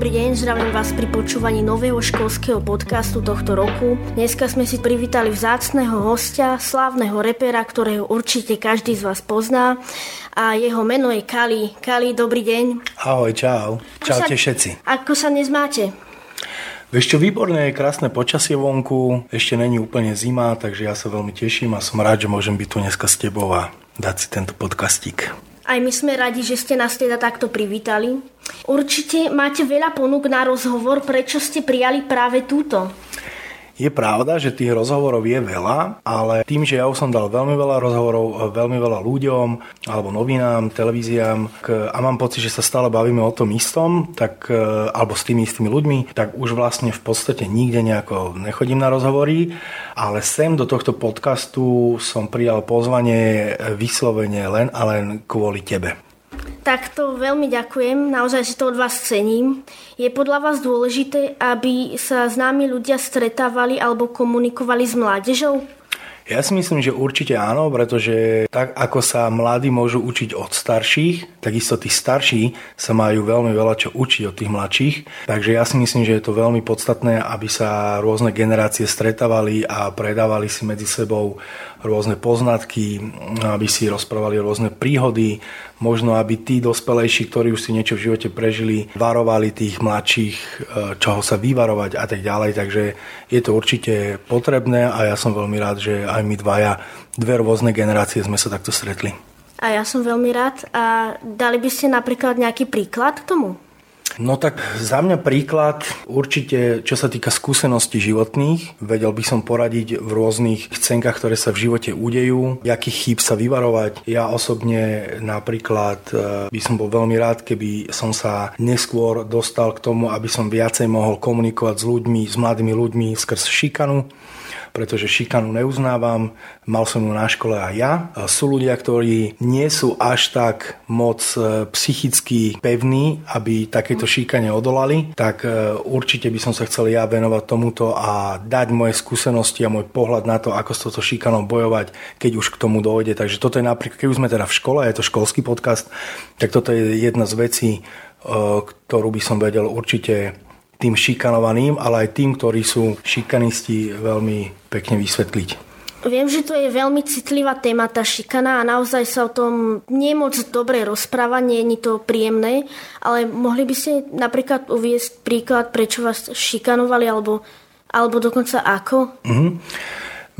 dobrý deň, zdravím vás pri počúvaní nového školského podcastu tohto roku. Dneska sme si privítali vzácného hostia, slávneho repera, ktorého určite každý z vás pozná a jeho meno je Kali. Kali, dobrý deň. Ahoj, čau. Čaute všetci. Ako sa dnes máte? Vieš čo, výborné je krásne počasie vonku, ešte není úplne zima, takže ja sa veľmi teším a som rád, že môžem byť tu dneska s tebou a dať si tento podcastík. Aj my sme radi, že ste nás teda takto privítali. Určite máte veľa ponúk na rozhovor, prečo ste prijali práve túto? Je pravda, že tých rozhovorov je veľa, ale tým, že ja už som dal veľmi veľa rozhovorov veľmi veľa ľuďom, alebo novinám, televíziám a mám pocit, že sa stále bavíme o tom istom, tak, e, alebo s tými istými ľuďmi, tak už vlastne v podstate nikde nejako nechodím na rozhovory, ale sem do tohto podcastu som prijal pozvanie vyslovene len a len kvôli tebe. Tak to veľmi ďakujem, naozaj si to od vás cením. Je podľa vás dôležité, aby sa s nami ľudia stretávali alebo komunikovali s mládežou? Ja si myslím, že určite áno, pretože tak ako sa mladí môžu učiť od starších, takisto tí starší sa majú veľmi veľa čo učiť od tých mladších. Takže ja si myslím, že je to veľmi podstatné, aby sa rôzne generácie stretávali a predávali si medzi sebou rôzne poznatky, aby si rozprávali rôzne príhody, možno aby tí dospelejší, ktorí už si niečo v živote prežili, varovali tých mladších, e, čoho sa vyvarovať a tak ďalej. Takže je to určite potrebné a ja som veľmi rád, že aj my dvaja, dve rôzne generácie sme sa takto stretli. A ja som veľmi rád. A dali by ste napríklad nejaký príklad k tomu? No tak za mňa príklad určite, čo sa týka skúseností životných, vedel by som poradiť v rôznych cenkách, ktoré sa v živote udejú, akých chýb sa vyvarovať. Ja osobne napríklad e, by som bol veľmi rád, keby som sa neskôr dostal k tomu, aby som viacej mohol komunikovať s ľuďmi, s mladými ľuďmi skrz šikanu pretože šikanu neuznávam, mal som ju na škole aj ja. Sú ľudia, ktorí nie sú až tak moc e, psychicky pevní, aby takéto šikane odolali, tak e, určite by som sa chcel ja venovať tomuto a dať moje skúsenosti a môj pohľad na to, ako s touto šikanou bojovať, keď už k tomu dojde. Takže toto je napríklad, keď už sme teda v škole, je to školský podcast, tak toto je jedna z vecí, e, ktorú by som vedel určite tým šikanovaným, ale aj tým, ktorí sú šikanisti, veľmi pekne vysvetliť. Viem, že to je veľmi citlivá téma, tá šikana a naozaj sa o tom nie moc dobre rozpráva, nie je to príjemné, ale mohli by ste napríklad uviesť príklad, prečo vás šikanovali, alebo, alebo dokonca ako? Mm-hmm.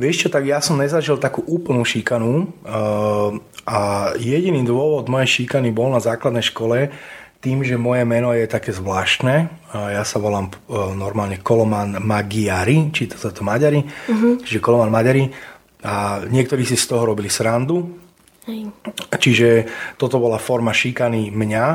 Vieš čo, tak ja som nezažil takú úplnú šikanu uh, a jediný dôvod mojej šikany bol na základnej škole, tým, že moje meno je také zvláštne, ja sa volám e, normálne Koloman Magiari, číta sa to Maďari, uh-huh. čiže Koloman Maďari a niektorí si z toho robili srandu. Hej. Čiže toto bola forma šikany mňa,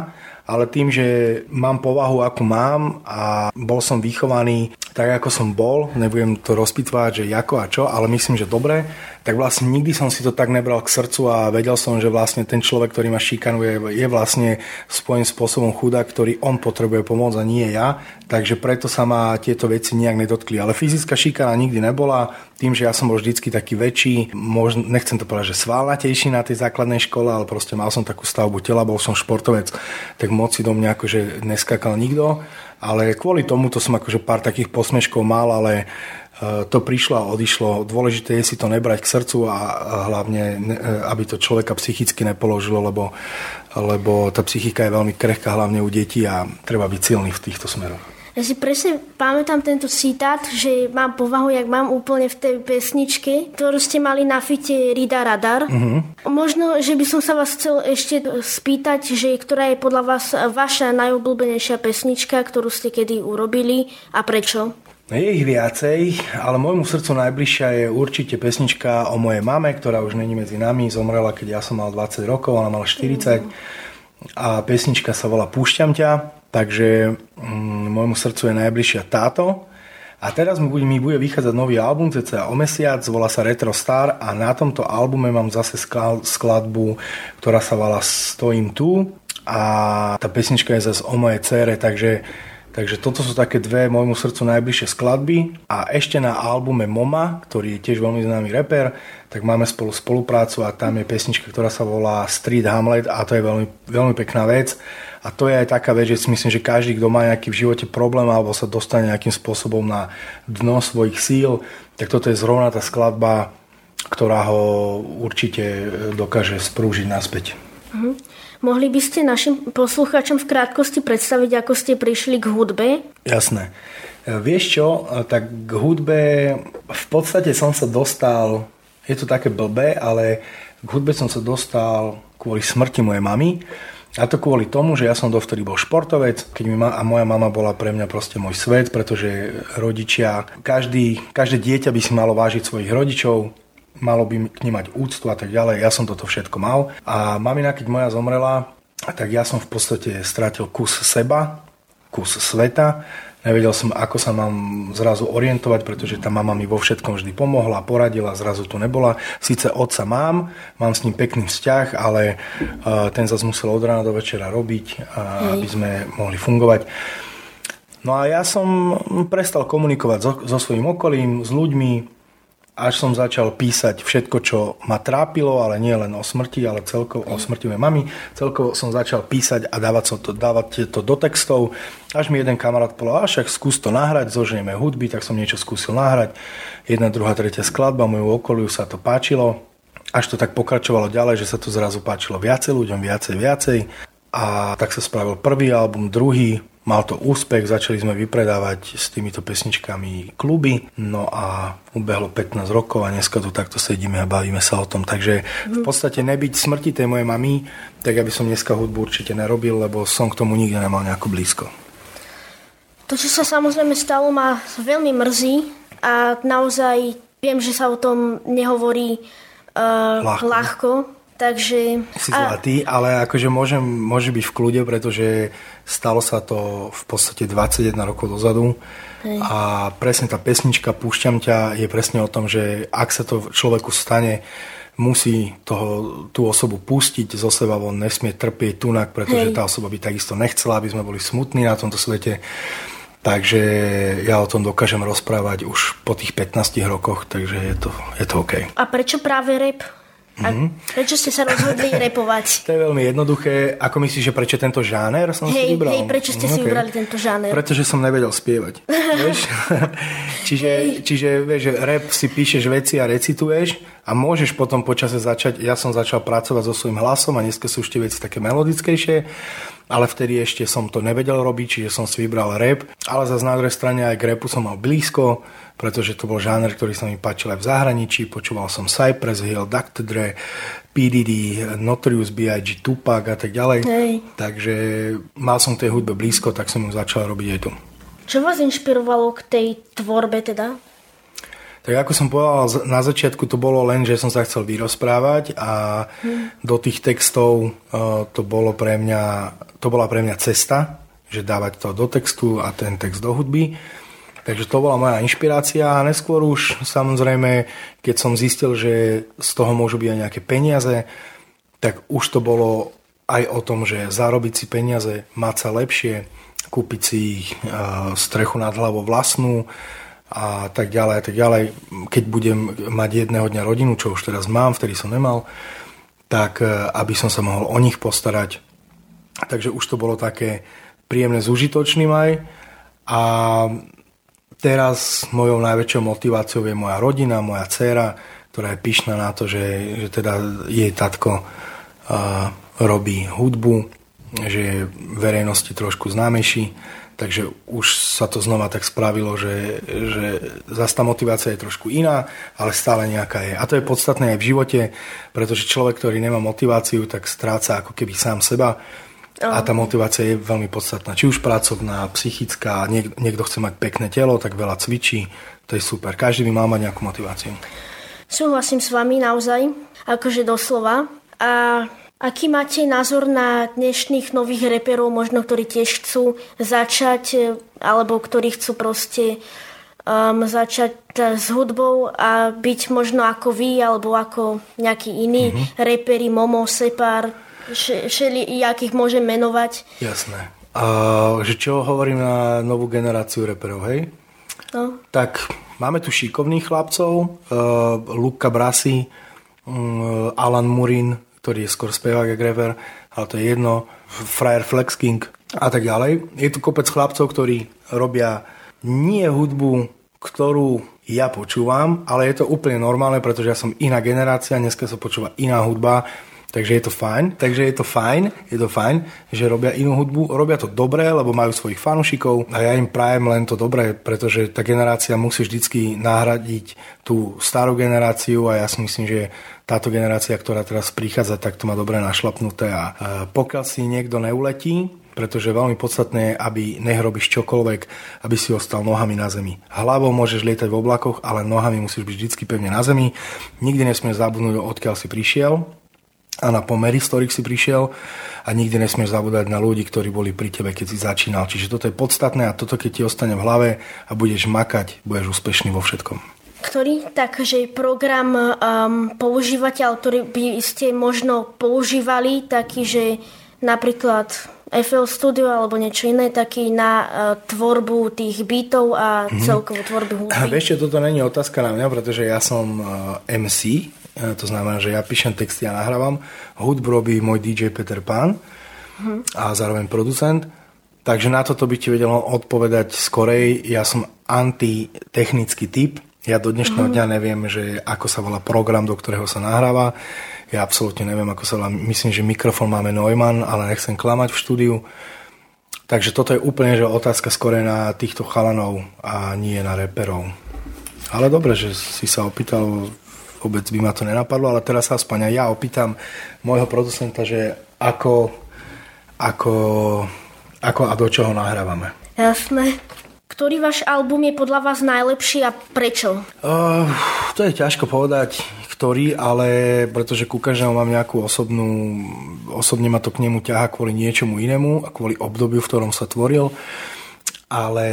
ale tým, že mám povahu, akú mám a bol som vychovaný tak, ako som bol, nebudem to rozpitvať, že ako a čo, ale myslím, že dobre, tak vlastne nikdy som si to tak nebral k srdcu a vedel som, že vlastne ten človek, ktorý ma šikanuje, je vlastne svojím spôsobom chudák, ktorý on potrebuje pomôcť a nie ja. Takže preto sa ma tieto veci nejak nedotkli. Ale fyzická šikana nikdy nebola. Tým, že ja som bol vždycky taký väčší, možno, nechcem to povedať, že svalnatejší na tej základnej škole, ale proste mal som takú stavbu tela, bol som športovec, tak moci do mňa akože neskakal nikto. Ale kvôli tomu to som akože pár takých posmeškov mal, ale E, to prišlo a odišlo. Dôležité je si to nebrať k srdcu a hlavne, e, aby to človeka psychicky nepoložilo, lebo, lebo tá psychika je veľmi krehká, hlavne u detí a treba byť silný v týchto smeroch. Ja si presne pamätám tento citát, že mám povahu, jak mám úplne v tej pesničke, ktorú ste mali na fite Rida Radar. Uh-huh. Možno, že by som sa vás chcel ešte spýtať, že ktorá je podľa vás vaša najobľúbenejšia pesnička, ktorú ste kedy urobili a prečo? Je ich viacej, ale môjmu srdcu najbližšia je určite pesnička o mojej mame, ktorá už není medzi nami, zomrela, keď ja som mal 20 rokov, ona mala 40 a pesnička sa volá Púšťam ťa, takže mm, srdcu je najbližšia táto. A teraz mi bude, mi bude vychádzať nový album, cca o mesiac, volá sa Retro Star a na tomto albume mám zase skladbu, ktorá sa volá Stojím tu a tá pesnička je zase o mojej cére, takže Takže toto sú také dve môjmu srdcu najbližšie skladby. A ešte na albume Moma, ktorý je tiež veľmi známy reper, tak máme spolu spoluprácu a tam je pesnička, ktorá sa volá Street Hamlet a to je veľmi, veľmi pekná vec. A to je aj taká vec, že si myslím, že každý, kto má nejaký v živote problém alebo sa dostane nejakým spôsobom na dno svojich síl, tak toto je zrovna tá skladba, ktorá ho určite dokáže sprúžiť naspäť. Uh-huh. Mohli by ste našim poslucháčom v krátkosti predstaviť, ako ste prišli k hudbe? Jasné. Vieš čo, tak k hudbe v podstate som sa dostal, je to také blbé, ale k hudbe som sa dostal kvôli smrti mojej mamy. A to kvôli tomu, že ja som dovtedy bol športovec, keď mi ma, a moja mama bola pre mňa proste môj svet, pretože rodičia, každý, každé dieťa by si malo vážiť svojich rodičov, malo by k nim mať úctu a tak ďalej. Ja som toto všetko mal. A mamina, keď moja zomrela, tak ja som v podstate strátil kus seba, kus sveta. Nevedel som, ako sa mám zrazu orientovať, pretože tá mama mi vo všetkom vždy pomohla, poradila, zrazu tu nebola. Sice otca mám, mám s ním pekný vzťah, ale uh, ten zase musel od rána do večera robiť, uh, aby sme mohli fungovať. No a ja som prestal komunikovať so, so svojím okolím, s ľuďmi, až som začal písať všetko, čo ma trápilo, ale nie len o smrti, ale celkovo o smrti mojej mamy. Celkovo som začal písať a dávať, som to, dávať to do textov. Až mi jeden kamarát povedal, a však skús to nahrať, zožnieme hudby, tak som niečo skúsil nahrať. Jedna, druhá, tretia skladba, moju okoliu sa to páčilo. Až to tak pokračovalo ďalej, že sa to zrazu páčilo viacej ľuďom, viacej, viacej. A tak sa spravil prvý album, druhý, Mal to úspech, začali sme vypredávať s týmito pesničkami kluby, no a ubehlo 15 rokov a dneska tu takto sedíme a bavíme sa o tom. Takže v podstate nebyť smrti tej mojej mamy, tak aby som dneska hudbu určite nerobil, lebo som k tomu nikdy nemal nejako blízko. To, čo sa samozrejme stalo, ma veľmi mrzí a naozaj viem, že sa o tom nehovorí uh, ľahko. ľahko Takže... Si zlatý, a... ale akože môžem, môže byť v kľude, pretože stalo sa to v podstate 21 rokov dozadu. Hej. A presne tá pesnička Púšťam ťa je presne o tom, že ak sa to človeku stane, musí toho, tú osobu pustiť zo seba, on nesmie trpieť tunak, pretože Hej. tá osoba by takisto nechcela, aby sme boli smutní na tomto svete. Takže ja o tom dokážem rozprávať už po tých 15 rokoch, takže je to, je to OK. A prečo práve rap? A prečo ste sa rozhodli repovať? To je veľmi jednoduché. Ako myslíš, že prečo tento žáner som hej, si vybral? Hej, prečo ste okay. si vybrali tento žáner? Pretože som nevedel spievať. vieš? čiže, čiže vieš, rap si píšeš veci a recituješ a môžeš potom počase začať, ja som začal pracovať so svojím hlasom a dneska sú už tie veci také melodickejšie, ale vtedy ešte som to nevedel robiť, čiže som si vybral rap, ale zase na druhej strane aj k rapu som mal blízko, pretože to bol žáner, ktorý sa mi páčil aj v zahraničí. Počúval som Cypress Hill, Dr. Dre, PDD, Notorious B.I.G., Tupac a tak ďalej. Hej. Takže mal som tej hudbe blízko, tak som ju začal robiť aj tu. Čo vás inšpirovalo k tej tvorbe teda? Tak ako som povedal, na začiatku to bolo len, že som sa chcel vyrozprávať a hmm. do tých textov uh, to bolo pre mňa, to bola pre mňa cesta, že dávať to do textu a ten text do hudby. Takže to bola moja inšpirácia a neskôr už samozrejme, keď som zistil, že z toho môžu byť aj nejaké peniaze, tak už to bolo aj o tom, že zarobiť si peniaze, mať sa lepšie, kúpiť si ich, strechu nad hlavou vlastnú a tak ďalej a tak ďalej. Keď budem mať jedného dňa rodinu, čo už teraz mám, vtedy som nemal, tak e, aby som sa mohol o nich postarať. Takže už to bolo také príjemné s užitočným aj. A Teraz mojou najväčšou motiváciou je moja rodina, moja dcéra, ktorá je pyšná na to, že, že teda jej tatko uh, robí hudbu, že je verejnosti trošku známejší, takže už sa to znova tak spravilo, že, že zase tá motivácia je trošku iná, ale stále nejaká je. A to je podstatné aj v živote, pretože človek, ktorý nemá motiváciu, tak stráca ako keby sám seba a tá motivácia je veľmi podstatná. Či už pracovná, psychická, niek- niekto chce mať pekné telo, tak veľa cvičí, to je super. Každý by mal mať nejakú motiváciu. Súhlasím s vami naozaj, akože doslova. A aký máte názor na dnešných nových reperov, možno ktorí tiež chcú začať, alebo ktorí chcú proste um, začať s hudbou a byť možno ako vy, alebo ako nejakí iní mm-hmm. reperi, Momo, Separ, všeli, jakých môžem menovať. Jasné. Uh, že čo hovorím na novú generáciu reperov, hej? No. Tak máme tu šikovných chlapcov, uh, Luka Brasi, um, Alan Murin, ktorý je skôr spevák a grever, ale to je jedno, Friar Flex King a tak ďalej. Je tu kopec chlapcov, ktorí robia nie hudbu, ktorú ja počúvam, ale je to úplne normálne, pretože ja som iná generácia, dneska sa počúva iná hudba, Takže je to fajn, takže je to fajn, je to fajn, že robia inú hudbu, robia to dobre, lebo majú svojich fanúšikov a ja im prajem len to dobré, pretože tá generácia musí vždycky nahradiť tú starú generáciu a ja si myslím, že táto generácia, ktorá teraz prichádza, tak to má dobre našlapnuté a pokiaľ si niekto neuletí, pretože je veľmi podstatné, aby nech robíš čokoľvek, aby si ostal nohami na zemi. Hlavou môžeš lietať v oblakoch, ale nohami musíš byť vždy pevne na zemi. Nikdy nesmieš zabudnúť, odkiaľ si prišiel a na pomery, z ktorých si prišiel a nikdy nesmieš zabúdať na ľudí, ktorí boli pri tebe, keď si začínal. Čiže toto je podstatné a toto, keď ti ostane v hlave a budeš makať, budeš úspešný vo všetkom. Ktorý takže program um, používate, ale ktorý by ste možno používali, taký, že napríklad FL Studio alebo niečo iné, taký na uh, tvorbu tých bytov a mm-hmm. celkovú tvorbu hudby? Vieš, toto není otázka na mňa, pretože ja som uh, MC, to znamená, že ja píšem texty a nahrávam. Hudbu robí môj DJ Peter uh-huh. a zároveň producent. Takže na toto by ti vedel odpovedať skorej. Ja som antitechnický typ. Ja do dnešného uh-huh. dňa neviem, že ako sa volá program, do ktorého sa nahráva. Ja absolútne neviem, ako sa volá. Myslím, že mikrofón máme Neumann, ale nechcem klamať v štúdiu. Takže toto je úplne že otázka skore na týchto chalanov a nie na reperov. Ale dobre, že si sa opýtal vôbec by ma to nenapadlo, ale teraz sa aspoň aj ja opýtam môjho producenta, že ako, ako, ako a do čoho nahrávame. Jasné. Ktorý váš album je podľa vás najlepší a prečo? Uh, to je ťažko povedať, ktorý, ale pretože ku každému mám nejakú osobnú, osobne ma to k nemu ťaha kvôli niečomu inému a kvôli obdobiu, v ktorom sa tvoril ale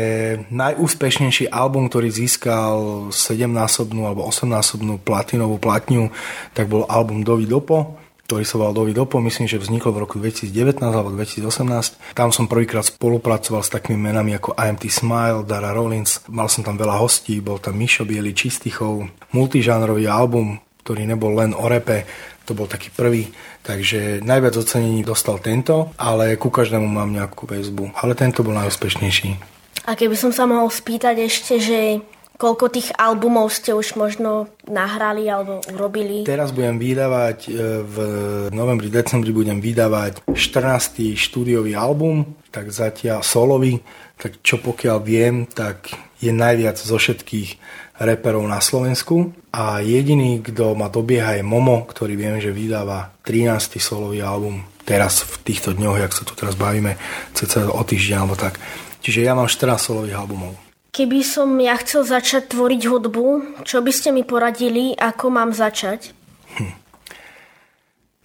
najúspešnejší album, ktorý získal 7-násobnú alebo 8-násobnú platinovú platňu, tak bol album Dovi Dopo, ktorý sa volal Dovi Dopo, myslím, že vznikol v roku 2019 alebo 2018. Tam som prvýkrát spolupracoval s takými menami ako IMT Smile, Dara Rollins, mal som tam veľa hostí, bol tam Mišo Bieli, Čistichov, multižánrový album, ktorý nebol len o repe, to bol taký prvý. Takže najviac ocenení dostal tento, ale ku každému mám nejakú väzbu. Ale tento bol najúspešnejší. A keby som sa mohol spýtať ešte, že koľko tých albumov ste už možno nahrali alebo urobili? Teraz budem vydávať, e, v novembri, decembri budem vydávať 14. štúdiový album, tak zatiaľ solový, tak čo pokiaľ viem, tak je najviac zo všetkých reperov na Slovensku a jediný, kto ma dobieha je Momo, ktorý viem, že vydáva 13. solový album teraz v týchto dňoch, jak sa tu teraz bavíme, cca o týždeň alebo tak. Čiže ja mám 14 solových albumov. Keby som ja chcel začať tvoriť hudbu, čo by ste mi poradili, ako mám začať? Hm.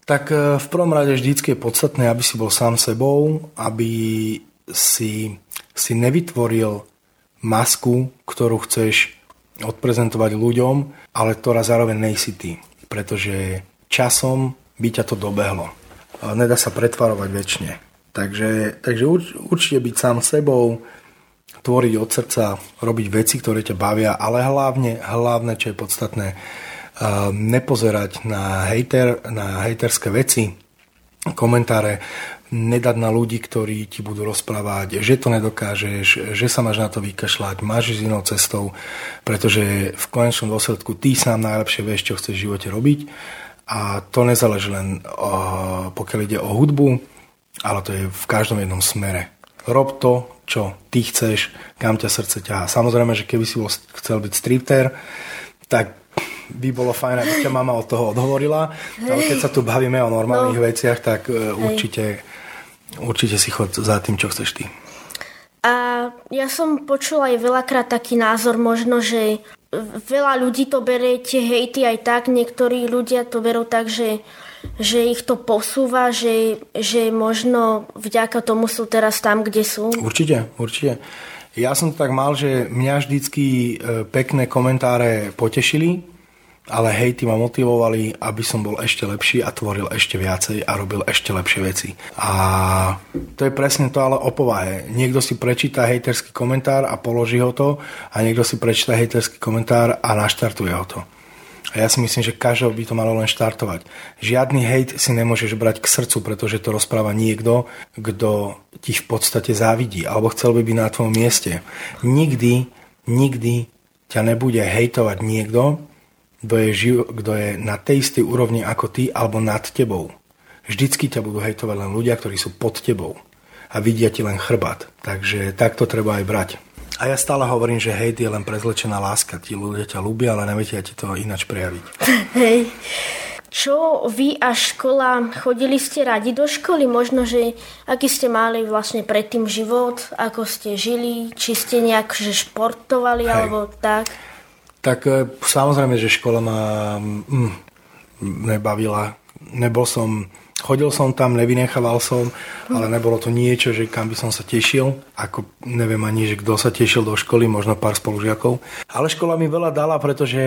Tak e, v prvom rade vždycky je podstatné, aby si bol sám sebou, aby si, si nevytvoril masku, ktorú chceš odprezentovať ľuďom, ale ktorá zároveň nejsi ty. Pretože časom by ťa to dobehlo. Nedá sa pretvarovať väčšine. Takže, takže určite byť sám sebou, tvoriť od srdca, robiť veci, ktoré ťa bavia, ale hlavne, hlavne čo je podstatné, nepozerať na, hejter, na hejterské veci, komentáre, nedať na ľudí, ktorí ti budú rozprávať, že to nedokážeš, že sa máš na to vykašľať, máš ísť inou cestou, pretože v konečnom dôsledku ty sám najlepšie vieš, čo chceš v živote robiť a to nezáleží len o, pokiaľ ide o hudbu, ale to je v každom jednom smere. Rob to, čo ty chceš, kam ťa srdce ťahá. Samozrejme, že keby si bol, chcel byť stripter, tak by bolo fajn, aby ťa mama od toho odhovorila. Hej. Ale keď sa tu bavíme o normálnych no. veciach, tak uh, určite, určite si chod za tým, čo chceš ty. A ja som počula aj veľakrát taký názor možno, že veľa ľudí to berie tie hejty aj tak, niektorí ľudia to berú tak, že, že ich to posúva, že, že možno vďaka tomu sú teraz tam, kde sú. Určite, určite. Ja som to tak mal, že mňa vždycky e, pekné komentáre potešili, ale hejty ma motivovali, aby som bol ešte lepší a tvoril ešte viacej a robil ešte lepšie veci. A to je presne to ale o povahe. Niekto si prečíta hejterský komentár a položí ho to a niekto si prečíta hejterský komentár a naštartuje ho to. A ja si myslím, že každého by to malo len štartovať. Žiadny hejt si nemôžeš brať k srdcu, pretože to rozpráva niekto, kto ti v podstate závidí alebo chcel by byť na tvojom mieste. Nikdy, nikdy ťa nebude hejtovať niekto, kto je, živ, kto je na tej istej úrovni ako ty alebo nad tebou. Vždycky ťa budú hejtovať len ľudia, ktorí sú pod tebou a vidia ti len chrbát. Takže takto treba aj brať. A ja stále hovorím, že hejt je len prezlečená láska. Tí ľudia ťa ľúbia, ale nevedia ti to ináč prejaviť. Hej. Čo vy a škola, chodili ste radi do školy? Možno, že aký ste mali vlastne predtým život, ako ste žili, či ste nejak že športovali Hej. alebo tak? Tak e, samozrejme, že škola ma mm, nebavila. Nebol som Chodil som tam, nevynechával som, ale nebolo to niečo, že kam by som sa tešil. Ako neviem ani, že kto sa tešil do školy, možno pár spolužiakov. Ale škola mi veľa dala, pretože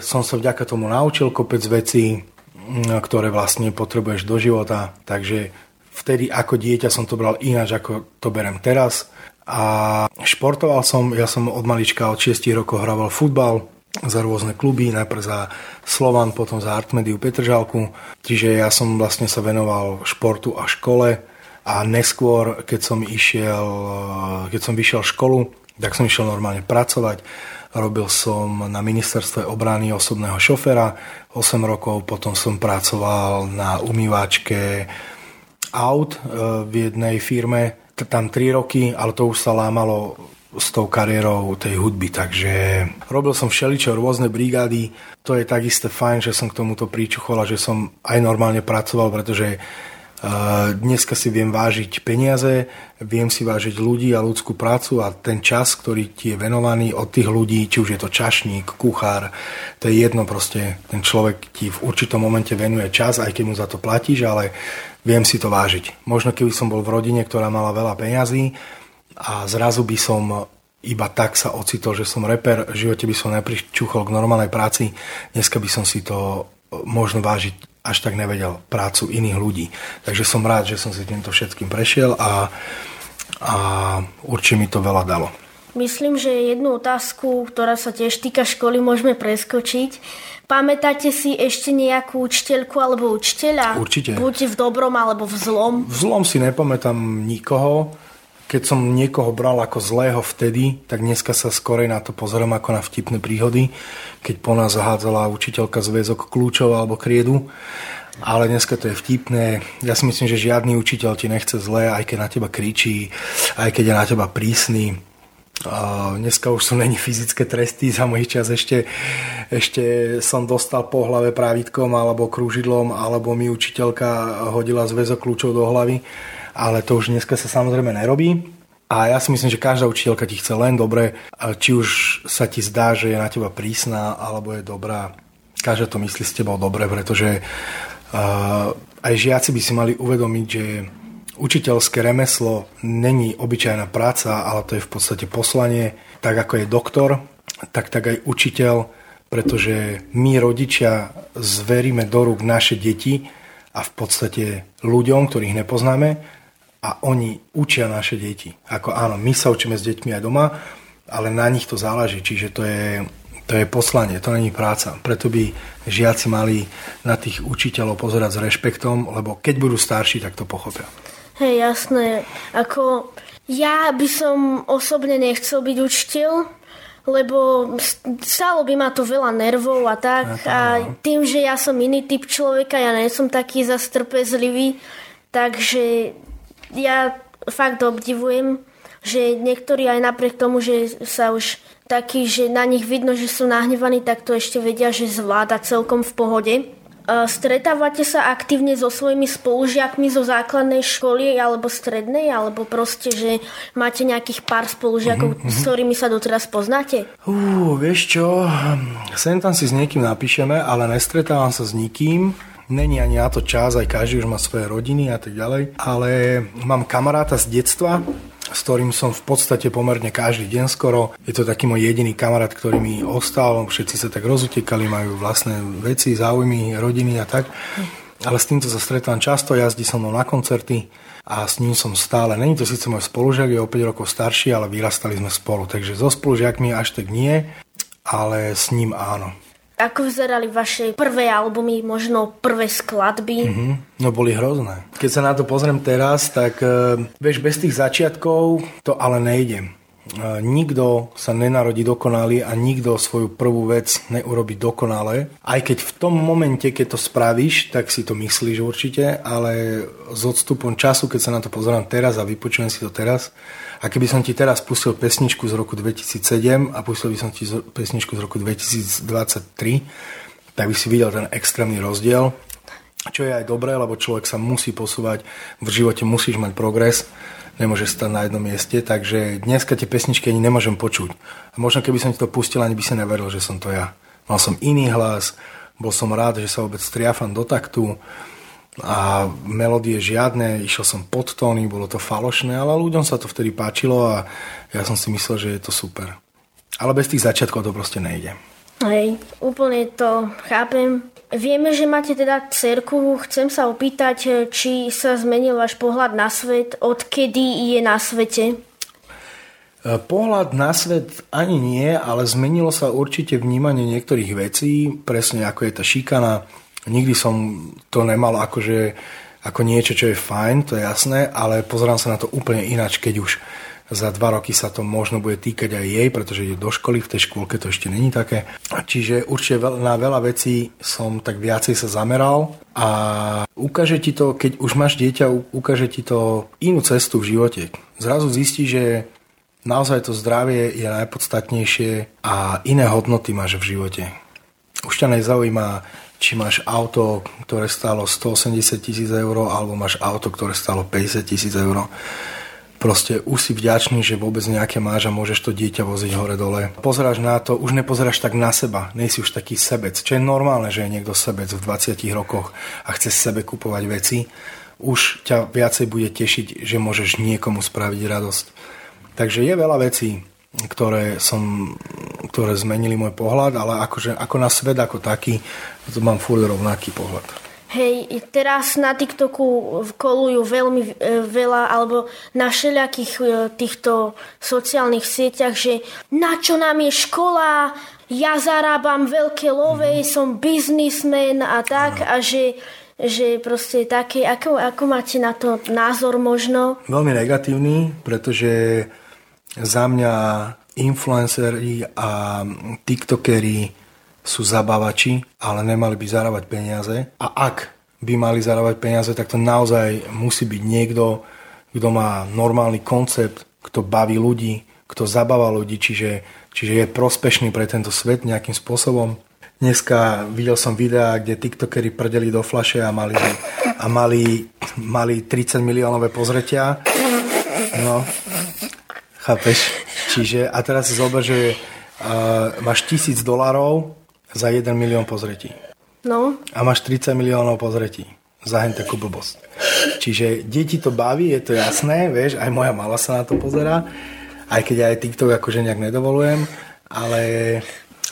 som sa vďaka tomu naučil kopec vecí, mm, ktoré vlastne potrebuješ do života. Takže vtedy ako dieťa som to bral ináč, ako to berem teraz. A športoval som, ja som od malička od 6 rokov hrával futbal, za rôzne kluby, najprv za Slovan, potom za Artmediu Petržalku. Čiže ja som vlastne sa venoval športu a škole a neskôr, keď som išiel, keď som vyšiel školu, tak som išiel normálne pracovať. Robil som na ministerstve obrany osobného šofera 8 rokov, potom som pracoval na umývačke aut e, v jednej firme, tam 3 roky, ale to už sa lámalo s tou kariérou tej hudby, takže robil som všeličo, rôzne brigády, to je takisto fajn, že som k tomuto príčuchol a že som aj normálne pracoval, pretože dneska si viem vážiť peniaze, viem si vážiť ľudí a ľudskú prácu a ten čas, ktorý ti je venovaný od tých ľudí, či už je to čašník, kuchár, to je jedno proste, ten človek ti v určitom momente venuje čas, aj keď mu za to platíš, ale viem si to vážiť. Možno keby som bol v rodine, ktorá mala veľa peňazí, a zrazu by som iba tak sa ocitol, že som reper, v živote by som nepričuchol k normálnej práci, dneska by som si to možno vážiť až tak nevedel prácu iných ľudí. Takže som rád, že som si týmto všetkým prešiel a, a určite mi to veľa dalo. Myslím, že jednu otázku, ktorá sa tiež týka školy, môžeme preskočiť. Pamätáte si ešte nejakú učiteľku alebo učiteľa? Určite. Buď v dobrom alebo v zlom? V zlom si nepamätám nikoho keď som niekoho bral ako zlého vtedy, tak dneska sa skorej na to pozerám ako na vtipné príhody, keď po nás zahádzala učiteľka zväzok kľúčov alebo kriedu. Ale dneska to je vtipné. Ja si myslím, že žiadny učiteľ ti nechce zlé, aj keď na teba kričí, aj keď je na teba prísny. Dneska už sú není fyzické tresty, za mojich čas ešte, ešte som dostal po hlave právitkom alebo krúžidlom, alebo mi učiteľka hodila zväzok kľúčov do hlavy ale to už dneska sa samozrejme nerobí. A ja si myslím, že každá učiteľka ti chce len dobre, či už sa ti zdá, že je na teba prísna, alebo je dobrá. Každá to myslí s tebou dobre, pretože uh, aj žiaci by si mali uvedomiť, že učiteľské remeslo není obyčajná práca, ale to je v podstate poslanie, tak ako je doktor, tak tak aj učiteľ, pretože my rodičia zveríme do rúk naše deti a v podstate ľuďom, ktorých nepoznáme, a oni učia naše deti. Ako áno, my sa učíme s deťmi aj doma, ale na nich to záleží, čiže to je, to je poslanie, to není práca. Preto by žiaci mali na tých učiteľov pozerať s rešpektom, lebo keď budú starší, tak to pochopia. Hej, jasné. Ako ja by som osobne nechcel byť učiteľ, lebo stalo by ma to veľa nervov a tak. A tým, že ja som iný typ človeka, ja nie som taký zastrpezlivý, takže ja fakt obdivujem, že niektorí aj napriek tomu, že sa už takí, že na nich vidno, že sú nahnevaní, tak to ešte vedia, že zvláda celkom v pohode. Stretávate sa aktívne so svojimi spolužiakmi zo základnej školy alebo strednej, alebo proste, že máte nejakých pár spolužiakov, mm-hmm. s ktorými sa doteraz poznáte? Uh, vieš čo, sem tam si s niekým napíšeme, ale nestretávam sa s nikým. Není ani na to čas, aj každý už má svoje rodiny a tak ďalej. Ale mám kamaráta z detstva, s ktorým som v podstate pomerne každý deň skoro. Je to taký môj jediný kamarát, ktorý mi ostal, všetci sa tak rozutekali, majú vlastné veci, záujmy, rodiny a tak. Ale s týmto sa stretám často, jazdí som na koncerty a s ním som stále. Není to síce môj spolužiak, je o 5 rokov starší, ale vyrastali sme spolu. Takže so spolužiakmi až tak nie, ale s ním áno. Ako vyzerali vaše prvé albumy, možno prvé skladby? Mm-hmm. No boli hrozné. Keď sa na to pozriem teraz, tak uh, vieš, bez tých začiatkov to ale nejde. Nikto sa nenarodí dokonalý a nikto svoju prvú vec neurobi dokonale. Aj keď v tom momente, keď to spravíš, tak si to myslíš určite, ale s odstupom času, keď sa na to pozerám teraz a vypočujem si to teraz, a keby som ti teraz pustil pesničku z roku 2007 a pustil by som ti pesničku z roku 2023, tak by si videl ten extrémny rozdiel, čo je aj dobré, lebo človek sa musí posúvať, v živote musíš mať progres, nemôžeš stať na jednom mieste, takže dneska tie pesničky ani nemôžem počuť. A možno keby som ti to pustil, ani by si neveril, že som to ja. Mal som iný hlas, bol som rád, že sa vôbec triafam do taktu, a melódie žiadne, išiel som pod tóny, bolo to falošné, ale ľuďom sa to vtedy páčilo a ja som si myslel, že je to super. Ale bez tých začiatkov to proste nejde. Hej, úplne to chápem. Vieme, že máte teda cerku. Chcem sa opýtať, či sa zmenil váš pohľad na svet, odkedy je na svete? E, pohľad na svet ani nie, ale zmenilo sa určite vnímanie niektorých vecí, presne ako je tá šikana, Nikdy som to nemal akože, ako niečo, čo je fajn, to je jasné, ale pozerám sa na to úplne ináč, keď už za dva roky sa to možno bude týkať aj jej, pretože ide do školy, v tej škôlke to ešte není také. Čiže určite na veľa vecí som tak viacej sa zameral a ukáže ti to, keď už máš dieťa, ukáže ti to inú cestu v živote. Zrazu zistí, že naozaj to zdravie je najpodstatnejšie a iné hodnoty máš v živote. Už ťa nezaujíma či máš auto, ktoré stálo 180 tisíc eur, alebo máš auto, ktoré stálo 50 tisíc eur. Proste už si vďačný, že vôbec nejaké máš a môžeš to dieťa voziť hore-dole. Pozeráš na to, už nepozeráš tak na seba, nejsi už taký sebec, čo je normálne, že je niekto sebec v 20 rokoch a chce sebe kupovať veci. Už ťa viacej bude tešiť, že môžeš niekomu spraviť radosť. Takže je veľa vecí, ktoré, som, ktoré zmenili môj pohľad, ale akože, ako na svet ako taký, to mám furt rovnaký pohľad. Hej, teraz na TikToku kolujú veľmi e, veľa, alebo na všelijakých e, týchto sociálnych sieťach, že na čo nám je škola, ja zarábam veľké love, mm. som biznismen a tak, a že že proste také, ako, ako máte na to názor možno? Veľmi negatívny, pretože za mňa influenceri a tiktokery sú zabávači, ale nemali by zarábať peniaze. A ak by mali zarábať peniaze, tak to naozaj musí byť niekto, kto má normálny koncept, kto baví ľudí, kto zabáva ľudí, čiže, čiže je prospešný pre tento svet nejakým spôsobom. Dneska videl som videá, kde tiktokery prdeli do flaše a mali, a mali, mali 30 miliónové pozretia. No, Chápeš? Čiže, a teraz si zober, že uh, máš tisíc dolarov za 1 milión pozretí. No. A máš 30 miliónov pozretí za hen takú blbosť. Čiže deti to baví, je to jasné, vieš, aj moja mala sa na to pozera, aj keď aj TikTok akože nejak nedovolujem, ale,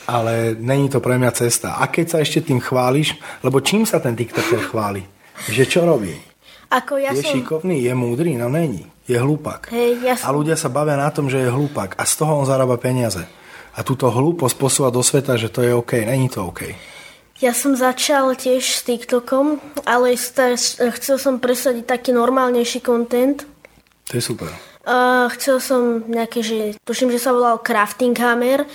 ale není to pre mňa cesta. A keď sa ešte tým chváliš, lebo čím sa ten TikToker chváli? Že čo robí? Ako ja je som... šikovný, je múdry, no není je hlúpak. Hej, ja som... A ľudia sa bavia na tom, že je hlúpak a z toho on zarába peniaze. A túto hlúposť posúva do sveta, že to je OK. Není to OK. Ja som začal tiež s TikTokom, ale chcel som presadiť taký normálnejší content. To je super. Uh, chcel som nejaké, že tuším, že sa volal Crafting Hammer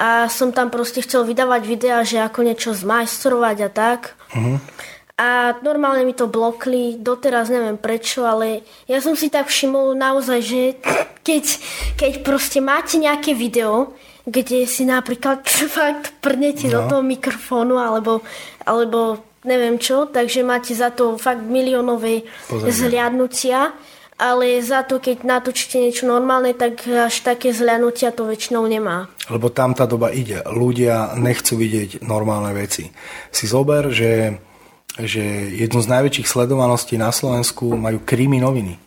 a som tam proste chcel vydávať videá, že ako niečo zmajstrovať a tak. Uh-huh a normálne mi to blokli, doteraz neviem prečo, ale ja som si tak všimol naozaj, že keď, keď proste máte nejaké video, kde si napríklad fakt prdnete no. do toho mikrofónu alebo, alebo neviem čo, takže máte za to fakt miliónové zhliadnutia, ale za to, keď natočíte niečo normálne, tak až také zhliadnutia to väčšinou nemá. Lebo tam tá doba ide. Ľudia nechcú vidieť normálne veci. Si zober, že že jednu z najväčších sledovaností na Slovensku majú krimi noviny.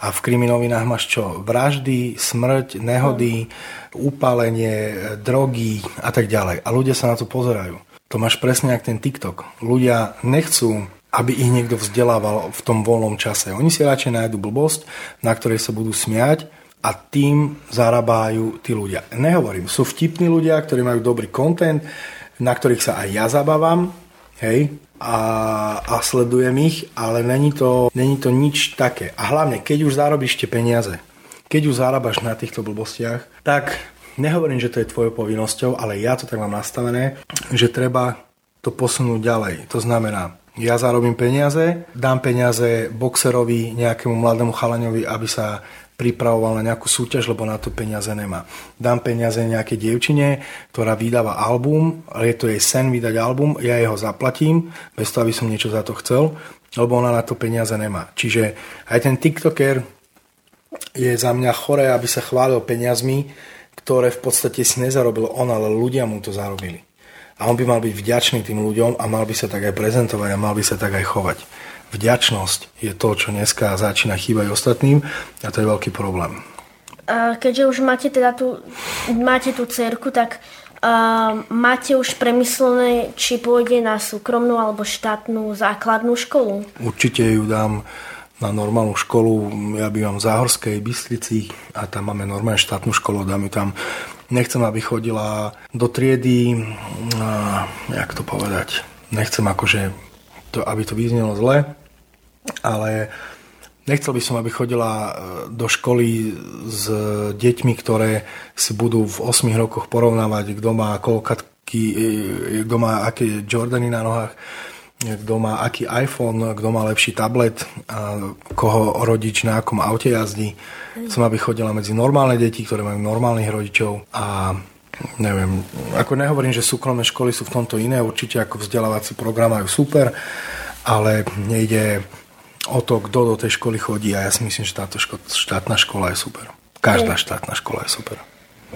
A v kriminovinách máš čo? Vraždy, smrť, nehody, upálenie, drogy a tak ďalej. A ľudia sa na to pozerajú. To máš presne jak ten TikTok. Ľudia nechcú aby ich niekto vzdelával v tom voľnom čase. Oni si radšej nájdu blbosť, na ktorej sa budú smiať a tým zarábajú tí ľudia. Nehovorím, sú vtipní ľudia, ktorí majú dobrý content, na ktorých sa aj ja zabávam, hej, a, a sledujem ich, ale není to, není to nič také. A hlavne, keď už zarobíš tie peniaze, keď už zarábaš na týchto blbostiach, tak nehovorím, že to je tvojou povinnosťou, ale ja to tak mám nastavené, že treba to posunúť ďalej. To znamená, ja zarobím peniaze, dám peniaze boxerovi, nejakému mladému chalaňovi, aby sa pripravoval na nejakú súťaž, lebo na to peniaze nemá. Dám peniaze nejakej dievčine, ktorá vydáva album, je to jej sen vydať album, ja jeho zaplatím, bez toho, aby som niečo za to chcel, lebo ona na to peniaze nemá. Čiže aj ten TikToker je za mňa choré, aby sa chválil peniazmi, ktoré v podstate si nezarobil on, ale ľudia mu to zarobili. A on by mal byť vďačný tým ľuďom a mal by sa tak aj prezentovať a mal by sa tak aj chovať. Vďačnosť je to, čo dneska začína chýbať ostatným a to je veľký problém. A keďže už máte teda tú, máte tú cerku, tak uh, máte už premyslené, či pôjde na súkromnú alebo štátnu základnú školu? Určite ju dám na normálnu školu. Ja bývam v Záhorskej Bystrici a tam máme normálne štátnu školu, dám ju tam Nechcem, aby chodila do triedy, jak to povedať, nechcem akože, to, aby to vyznelo zle, ale nechcel by som, aby chodila e, do školy s deťmi, ktoré si budú v 8 rokoch porovnávať, kto má kolkatky, e, kto má aké Jordany na nohách, kto má aký iPhone, kto má lepší tablet, a koho rodič na akom aute jazdí. Som, aby chodila medzi normálne deti, ktoré majú normálnych rodičov a neviem, ako nehovorím, že súkromné školy sú v tomto iné, určite ako vzdelávací program majú super, ale nejde o to, kto do tej školy chodí a ja si myslím, že táto ško- štátna škola je super. Každá štátna škola je super.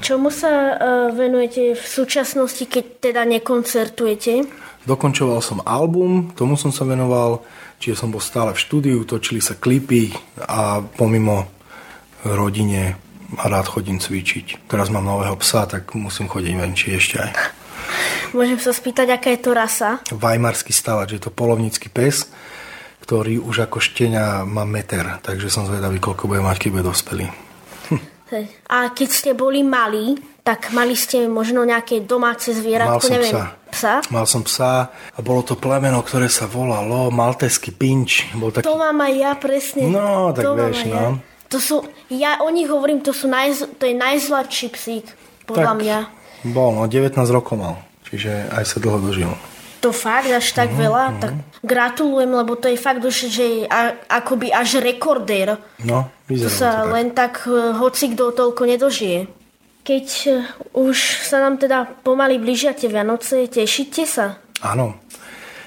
Čomu sa uh, venujete v súčasnosti, keď teda nekoncertujete? Dokončoval som album, tomu som sa venoval, čiže som bol stále v štúdiu, točili sa klipy a pomimo rodine a rád chodím cvičiť. Teraz mám nového psa, tak musím chodiť venčí ešte aj. Môžem sa spýtať, aká je to rasa? Vajmarský stavač, je to polovnícky pes, ktorý už ako štenia má meter, takže som zvedavý, koľko bude mať, keď bude dospelý. A keď ste boli malí, tak mali ste možno nejaké domáce zvieratko, neviem, psa. psa? Mal som psa a bolo to plemeno, ktoré sa volalo Malteský pinč. Bol taký... To mám aj ja presne. No, tak to vieš, no. Ja. To sú, ja o nich hovorím, to, sú najz, to je najzladší psík, podľa tak, mňa. Bol, no 19 rokov mal, čiže aj sa dlho dožil. To fakt až tak mm, veľa, mm. tak gratulujem, lebo to je fakt už, že a, akoby až rekordér. No, To sa to tak. len tak uh, hoci kto toľko nedožije. Keď uh, už sa nám teda pomaly blížia tie Vianoce, tešíte sa? Áno.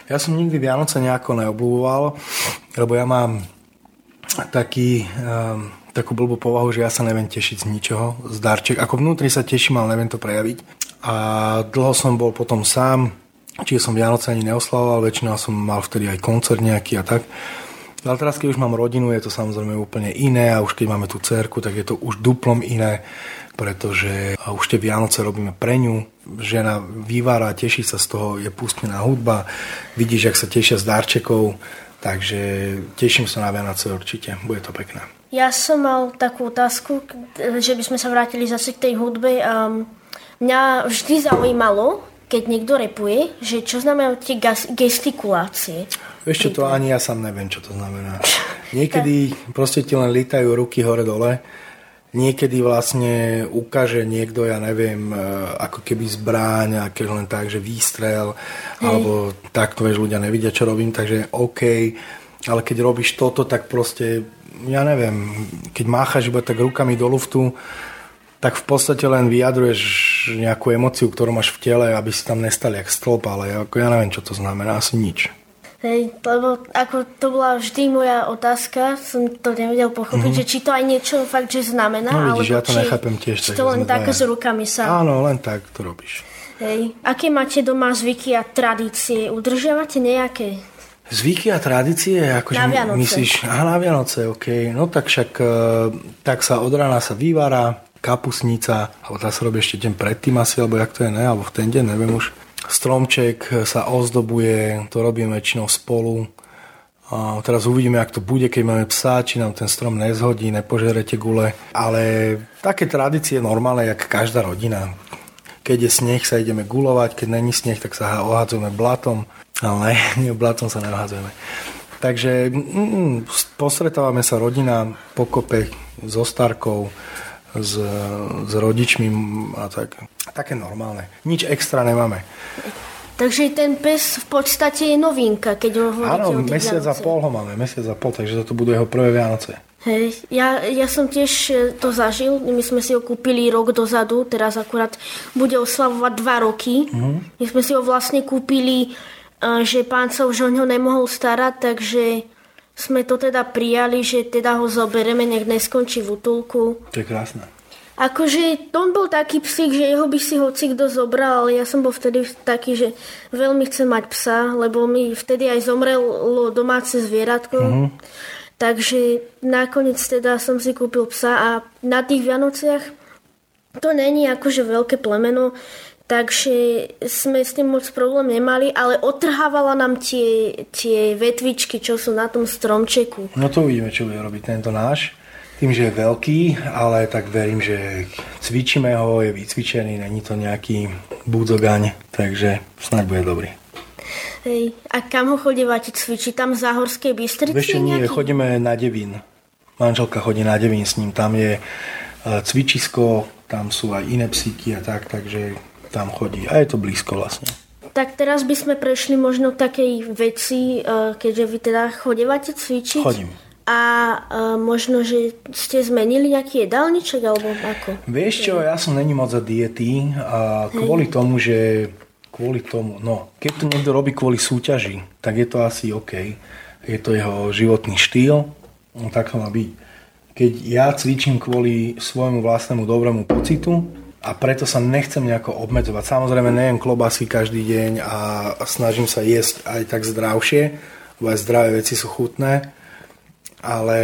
Ja som nikdy Vianoce nejako neobľúboval, lebo ja mám taký, um, takú blbú povahu, že ja sa neviem tešiť z ničoho, z darček. Ako vnútri sa teším, ale neviem to prejaviť. A dlho som bol potom sám, čiže som Vianoce ani neoslavoval, väčšinou som mal vtedy aj koncert nejaký a tak. Ale teraz, keď už mám rodinu, je to samozrejme úplne iné a už keď máme tú cerku, tak je to už duplom iné, pretože už tie Vianoce robíme pre ňu. Žena vyvára, teší sa z toho, je pustená hudba, vidíš, ak sa tešia z darčekov, Takže teším sa na Vianoce určite, bude to pekné. Ja som mal takú otázku, že by sme sa vrátili zase k tej hudbe. Um, mňa vždy zaujímalo, keď niekto repuje, že čo znamená tie gestikulácie. Ešte to ani ja sám neviem, čo to znamená. Niekedy proste ti len lítajú ruky hore-dole niekedy vlastne ukáže niekto, ja neviem, e, ako keby zbráň, a keď len tak, že výstrel, Hej. alebo takto, vieš, ľudia nevidia, čo robím, takže OK, ale keď robíš toto, tak proste, ja neviem, keď máchaš iba tak rukami do luftu, tak v podstate len vyjadruješ nejakú emociu, ktorú máš v tele, aby si tam nestal jak stĺp, ale ako ja neviem, čo to znamená, asi nič. Hej, lebo ako to bola vždy moja otázka, som to nevedel pochopiť, mm-hmm. že či to aj niečo fakt, že znamená, no, vidíš, ja to či, nechápem tiež. Či to len tak s rukami sa... Áno, len tak to robíš. Hej, aké máte doma zvyky a tradície? Udržiavate nejaké? Zvyky a tradície? Akože na Vianoce. Myslíš, aha, na Vianoce, ok. No tak však, e, tak sa od rána sa vyvára kapusnica, alebo tá sa robí ešte deň predtým asi, alebo jak to je, ne, alebo v ten deň, neviem už. Stromček sa ozdobuje, to robíme väčšinou spolu. A teraz uvidíme, ak to bude, keď máme psa, či nám ten strom nezhodí, nepožerete gule. Ale také tradície normálne, jak každá rodina. Keď je sneh, sa ideme gulovať, keď není sneh, tak sa ohadzujeme blatom. Ale nie, blatom sa neohadzujeme. Takže mm, postretávame sa rodina pokope so starkou, s, s rodičmi a tak. Také normálne. Nič extra nemáme. Takže ten pes v podstate je novinka, keď ho hovoríte Áno, mesiac a pol ho máme, mesiac a pol, takže to budú jeho prvé Vianoce. Hej, ja, ja som tiež e, to zažil, my sme si ho kúpili rok dozadu, teraz akurát bude oslavovať dva roky. My sme si ho vlastne kúpili, e, že pán sa už o ňo nemohol starať, takže sme to teda prijali, že teda ho zoberieme, nech neskončí v útulku. To je krásne. Akože on bol taký psík, že jeho by si hoci kto zobral, ale ja som bol vtedy taký, že veľmi chcem mať psa, lebo mi vtedy aj zomrelo domáce zvieratko. Mm-hmm. Takže nakoniec teda som si kúpil psa a na tých Vianociach to není akože veľké plemeno, takže sme s tým moc problém nemali, ale otrhávala nám tie, tie vetvičky, čo sú na tom stromčeku. No to uvidíme, čo bude robiť tento náš. Tým, že je veľký, ale tak verím, že cvičíme ho, je vycvičený, není to nejaký búdzogaň, takže snáď bude dobrý. Hej. A kam ho chodívate cvičiť? Tam v Záhorskej Bystrici? Vieš nie, nejaký? chodíme na Devín. Manželka chodí na Devín s ním, tam je e, cvičisko, tam sú aj iné psíky a tak, takže tam chodí. A je to blízko vlastne. Tak teraz by sme prešli možno k takej veci, eh, keďže vy teda chodívate cvičiť. Chodím. A eh, možno, že ste zmenili nejaký jedálniček, alebo ako? Vieš čo, ja som není moc za diety a kvôli tomu, že kvôli tomu, no, keď to niekto robí kvôli súťaži, tak je to asi OK. Je to jeho životný štýl, no tak to má byť. Keď ja cvičím kvôli svojmu vlastnému dobrému pocitu a preto sa nechcem nejako obmedzovať. Samozrejme, nejem klobásy každý deň a snažím sa jesť aj tak zdravšie, lebo aj zdravé veci sú chutné, ale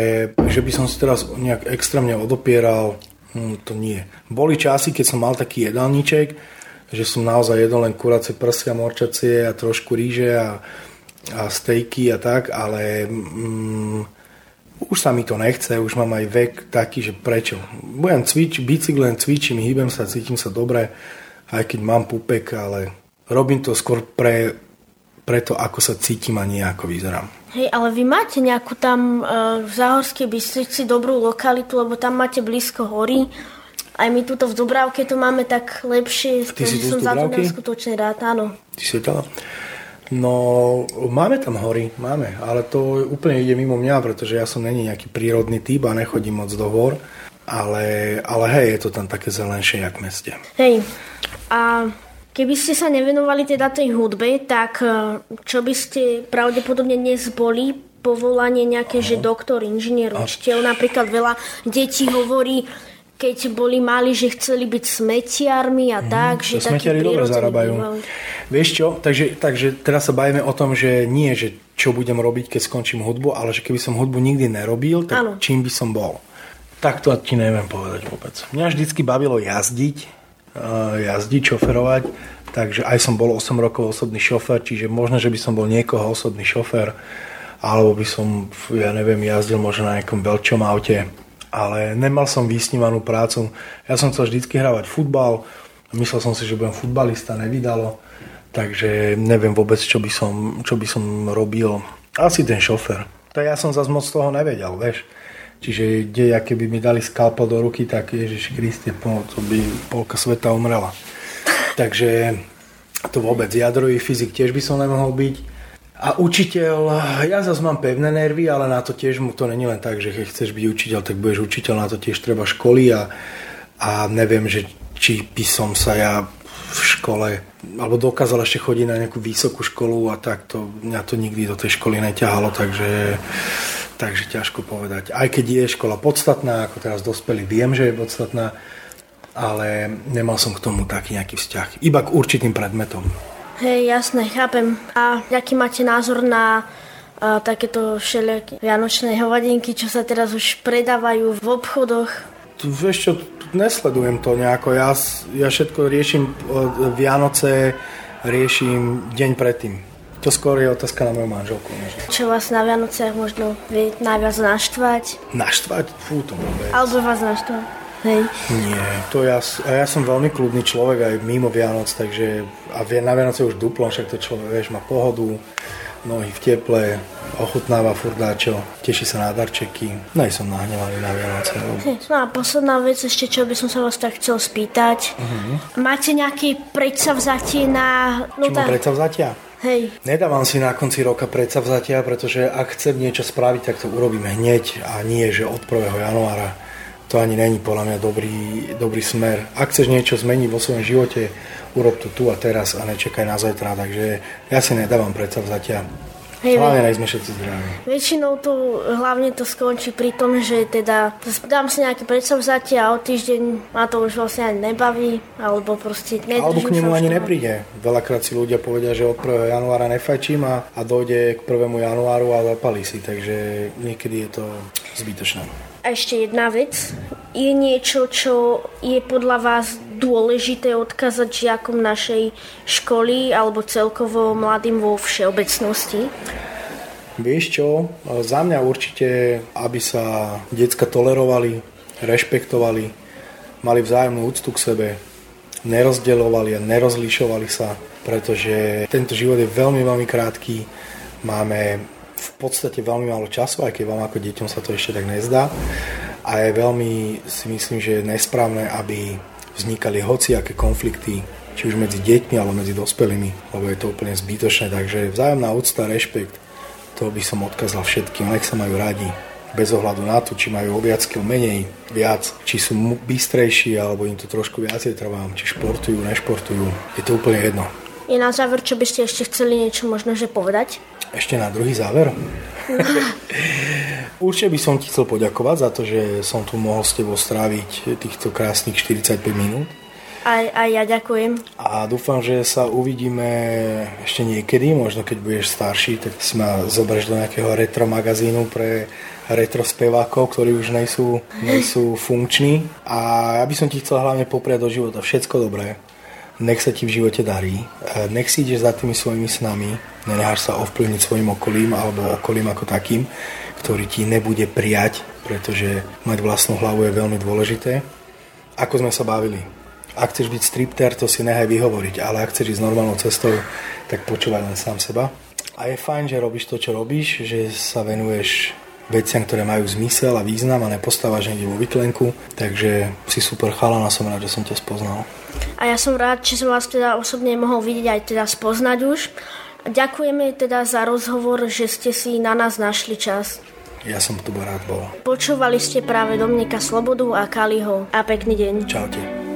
že by som si teraz nejak extrémne odopieral, hm, to nie. Boli časy, keď som mal taký jedálniček, že som naozaj jedol len kuracie prsia, morčacie a trošku ríže a, a stejky a tak, ale mm, už sa mi to nechce, už mám aj vek taký, že prečo. Budem cvičiť, bicyklem cvičím, hýbem sa, cítim sa dobre, aj keď mám pupek, ale robím to skôr pre, pre to, ako sa cítim a nie ako vyzerám. Hej, ale vy máte nejakú tam eh, v Záhorskej Bystrici dobrú lokalitu, lebo tam máte blízko hory. Aj my tuto v Dubravke to máme tak lepšie, Ty si som za to neskutočne rád, áno. Ty si tam? No, máme tam hory, máme, ale to úplne ide mimo mňa, pretože ja som není nejaký prírodný typ a nechodím moc do hor, ale, ale hej, je to tam také zelenšie, jak v meste. Hej, a keby ste sa nevenovali teda tej hudbe, tak eh, čo by ste pravdepodobne dnes boli povolanie nejaké, že doktor, inžinier, učiteľ. Napríklad veľa detí hovorí, keď boli mali, že chceli byť smetiarmi a tak, že smetiari dobre zarábajú. bývali. Vieš čo, takže, takže teraz sa bavíme o tom, že nie, že čo budem robiť, keď skončím hudbu, ale že keby som hudbu nikdy nerobil, tak Áno. čím by som bol. Tak to ti neviem povedať vôbec. Mňa vždycky bavilo jazdiť, uh, jazdiť, šoferovať, takže aj som bol 8 rokov osobný šofer, čiže možno, že by som bol niekoho osobný šofer, alebo by som, ja neviem, jazdil možno na nejakom veľčom aute, ale nemal som vysnívanú prácu. Ja som chcel vždycky hravať futbal, myslel som si, že budem futbalista, nevydalo, takže neviem vôbec, čo by som, čo by som robil. Asi ten šofer. To ja som zase moc toho nevedel, vieš. Čiže kde, keby mi dali skalpel do ruky, tak Ježiš Kriste, to by polka sveta umrela. Takže to vôbec, jadrový fyzik tiež by som nemohol byť. A učiteľ, ja zase mám pevné nervy, ale na to tiež mu to není len tak, že keď chceš byť učiteľ, tak budeš učiteľ, na to tiež treba školy a, a neviem, že či by som sa ja v škole, alebo dokázal ešte chodiť na nejakú vysokú školu a tak to, mňa to nikdy do tej školy neťahalo, takže, takže ťažko povedať. Aj keď je škola podstatná, ako teraz dospelý viem, že je podstatná, ale nemal som k tomu taký nejaký vzťah. Iba k určitým predmetom. Hej, jasné, chápem. A aký máte názor na a takéto všelijaké vianočné hovadinky, čo sa teraz už predávajú v obchodoch. Tu, vieš čo, nesledujem to nejako. Ja, ja všetko riešim Vianoce, riešim deň predtým. To skôr je otázka na moju manželku. Možno. Čo vás na Vianociach možno vie najviac naštvať? Naštvať? Fú, to vôbec. Alebo vás naštvať? Hej. Nie, to ja, a ja som veľmi kľudný človek aj mimo Vianoc, takže a na Vianoce už duplom, však to človek, vieš, má pohodu, nohy v teple, ochutnáva furdáčo, teší sa na darčeky. No som nahnevaný na Vianoce. No a posledná vec ešte, čo by som sa vás tak chcel spýtať. Uh-huh. Máte nejaké predsavzatie na... No Čo tá... predsavzatia? Hej. Nedávam si na konci roka predsavzatia, pretože ak chcem niečo spraviť, tak to urobíme hneď a nie, že od 1. januára. To ani není podľa mňa dobrý, dobrý smer. Ak chceš niečo zmeniť vo svojom živote, urob to tu a teraz a nečakaj na zajtra. Takže ja si nedávam predsavzatia. Hej, hlavne sme všetci zdraví. Väčšinou to, hlavne to skončí pri tom, že teda dám si nejaké predsavzatie a o týždeň ma to už vlastne ani nebaví, alebo proste Alebo k nemu ani nepríde. Veľakrát si ľudia povedia, že od 1. januára nefajčím a, a dojde k 1. januáru a zapalí si, takže niekedy je to zbytočné. A ešte jedna vec. Je niečo, čo je podľa vás dôležité odkázať žiakom našej školy alebo celkovo mladým vo všeobecnosti? Vieš čo, za mňa určite, aby sa decka tolerovali, rešpektovali, mali vzájomnú úctu k sebe, nerozdeľovali a nerozlišovali sa, pretože tento život je veľmi, veľmi krátky. Máme v podstate veľmi málo času, aj keď vám ako deťom sa to ešte tak nezdá. A je veľmi, si myslím, že je nesprávne, aby vznikali hociaké konflikty, či už medzi deťmi alebo medzi dospelými, lebo je to úplne zbytočné. Takže vzájomná úcta, rešpekt, to by som odkázal všetkým, nech sa majú radi, bez ohľadu na to, či majú viac kil menej, viac, či sú bystrejší, alebo im to trošku viacej trvá, či športujú, nešportujú. Je to úplne jedno. Je na záver, čo by ste ešte chceli niečo možno že povedať? Ešte na druhý záver? Určite by som ti chcel poďakovať za to, že som tu mohol s tebou stráviť týchto krásnych 45 minút. Aj, aj ja ďakujem. A dúfam, že sa uvidíme ešte niekedy, možno keď budeš starší, tak si ma zoberieš do nejakého retro magazínu pre retro spevákov, ktorí už nejsú, nejsú funkční. A ja by som ti chcel hlavne popriať do života všetko dobré. Nech sa ti v živote darí. Nech si ideš za tými svojimi snami. Nenecháš sa ovplyvniť svojim okolím alebo okolím ako takým, ktorý ti nebude prijať, pretože mať vlastnú hlavu je veľmi dôležité. Ako sme sa bavili, ak chceš byť stripter, to si nehaj vyhovoriť, ale ak chceš ísť normálnou cestou, tak počúvaj len sám seba. A je fajn, že robíš to, čo robíš, že sa venuješ veciam, ktoré majú zmysel a význam a nepostávaš niekde vo vytlenku. Takže si super chalan a som rád, že som ťa spoznal. A ja som rád, že som vás teda osobne mohol vidieť aj teda spoznať už. Ďakujeme teda za rozhovor, že ste si na nás našli čas. Ja som tu rád bol. Počúvali ste práve Dominika Slobodu a Kaliho. A pekný deň. Čaute.